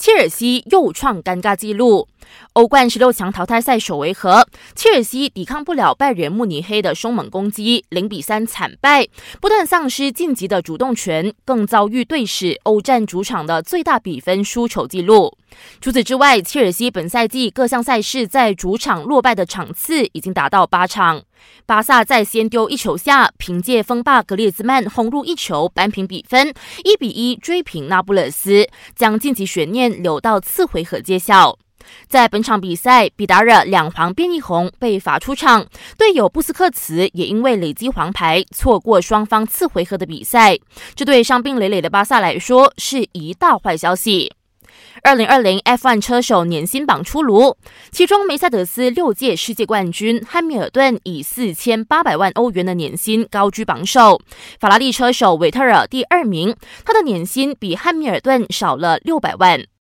切尔西又创尴尬纪录。欧冠十六强淘汰赛首回合，切尔西抵抗不了拜仁慕尼黑的凶猛攻击，零比三惨败，不断丧失晋级的主动权，更遭遇队史欧战主场的最大比分输球纪录。除此之外，切尔西本赛季各项赛事在主场落败的场次已经达到八场。巴萨在先丢一球下，凭借锋霸格列兹曼轰入一球扳平比分，一比一追平那不勒斯，将晋级悬念留到次回合揭晓。在本场比赛，比达尔两黄变一红被罚出场，队友布斯克茨也因为累积黄牌错过双方次回合的比赛。这对伤病累累的巴萨来说是一大坏消息。二零二零 F1 车手年薪榜出炉，其中梅赛德斯六届世界冠军汉密尔顿以四千八百万欧元的年薪高居榜首，法拉利车手维特尔第二名，他的年薪比汉密尔顿少了六百万。